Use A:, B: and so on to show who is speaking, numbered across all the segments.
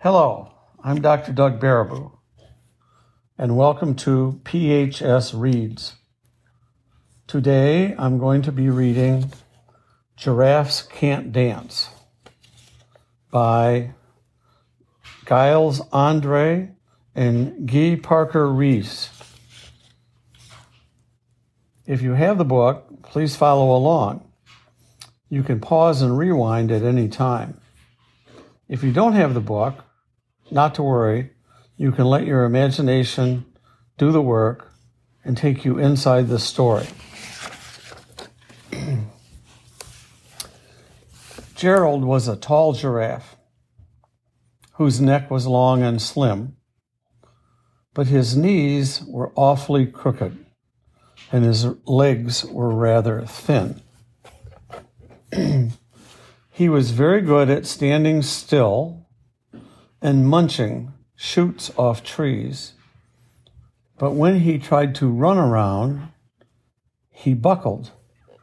A: Hello, I'm Dr. Doug Baribeau, and welcome to PHS Reads. Today I'm going to be reading Giraffes Can't Dance by Giles Andreae and Guy Parker Rees. If you have the book, please follow along. You can pause and rewind at any time. If you don't have the book, not to worry, you can let your imagination do the work and take you inside the story. Gerald was a tall giraffe whose neck was long and slim, but his knees were awfully crooked and his legs were rather thin. he was very good at standing still and munching shoots off trees, but when he tried to run around, he buckled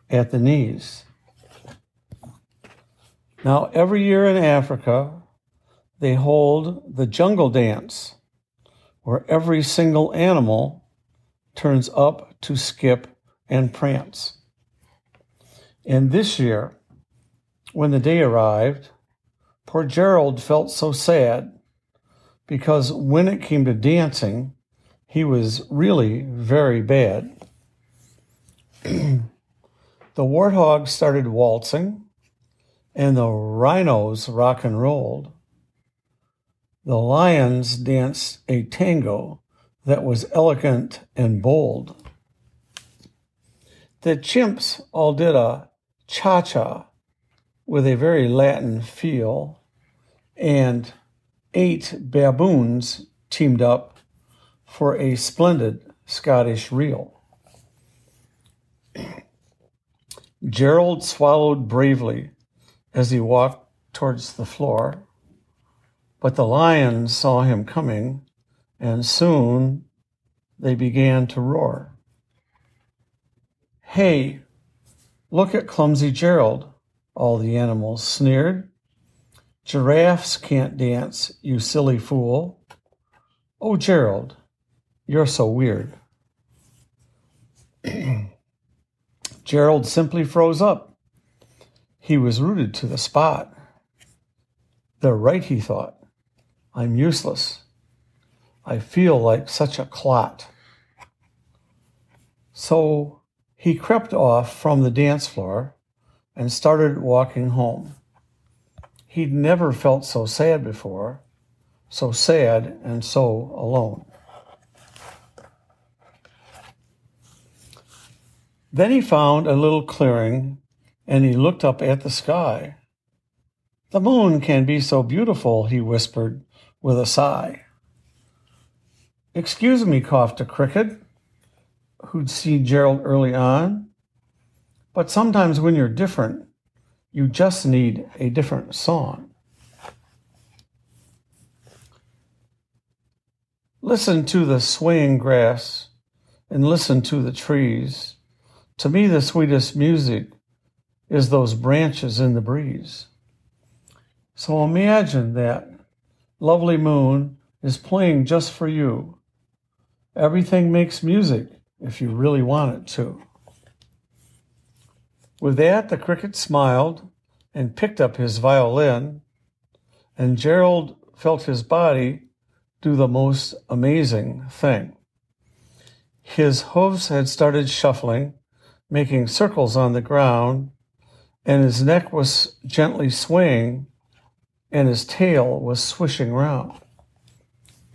A: at the knees. Now, every year in Africa, they hold the jungle dance, where every single animal turns up to skip and prance. And this year, when the day arrived, poor Gerald felt so sad because when it came to dancing, he was really very bad. the warthog started waltzing, and the rhinos rock and rolled. The lions danced a tango that was elegant and bold. The chimps all did a cha cha with a very Latin feel, and eight baboons teamed up for a splendid Scottish reel. Gerald swallowed bravely as he walked towards the floor, but the lions saw him coming, and soon they began to roar. Hey, look at clumsy Gerald, all the animals sneered. Giraffes can't dance, you silly fool. Oh, Gerald, you're so weird. Gerald simply froze up. He was rooted to the spot. They're right, he thought. I'm useless. I feel like such a clot. So he crept off from the dance floor and started walking home. He'd never felt so sad before, so sad and so alone. Then he found a little clearing and he looked up at the sky. The moon can be so beautiful, he whispered with a sigh. Excuse me, coughed a cricket, who'd seen Gerald early on. But sometimes when you're different, you just need a different song. Listen to the swaying grass and listen to the trees. To me, the sweetest music is those branches in the breeze. So imagine that lovely moon is playing just for you. Everything makes music if you really want it to. With that, the cricket smiled and picked up his violin, and Gerald felt his body do the most amazing thing. His hooves had started shuffling, making circles on the ground, and his neck was gently swaying, and his tail was swishing round.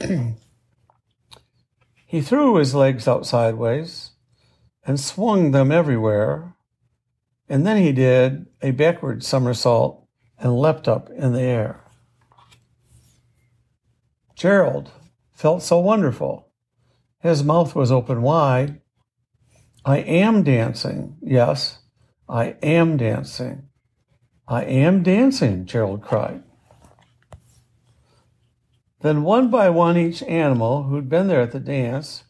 A: he threw his legs out sideways and swung them everywhere and then he did a backward somersault and leapt up in the air. Gerald felt so wonderful. His mouth was open wide. I am dancing. Yes, I am dancing. I am dancing, Gerald cried. Then, one by one, each animal who'd been there at the dance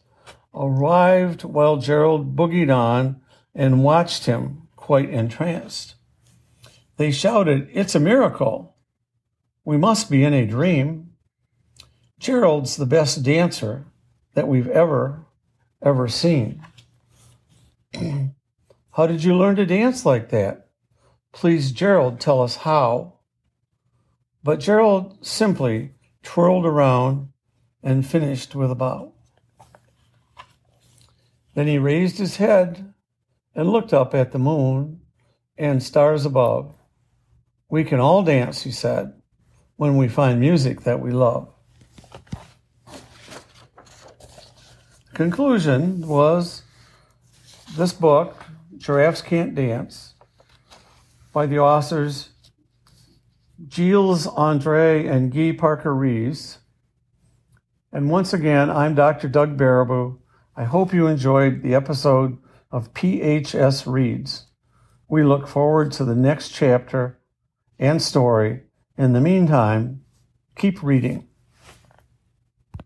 A: arrived while Gerald boogied on and watched him quite entranced. They shouted, It's a miracle! We must be in a dream. Gerald's the best dancer that we've ever, ever seen. how did you learn to dance like that? Please, Gerald, tell us how. But Gerald simply twirled around and finished with a bow. Then he raised his head and looked up at the moon and stars above. We can all dance, he said, when we find music that we love. Conclusion was this book, Giraffes Can't Dance, by the authors Gilles Andreae and Guy Parker Rees. And once again, I'm Dr. Doug Baribeau. I hope you enjoyed the episode of PHS Reads. We look forward to the next chapter and story. In the meantime, keep reading.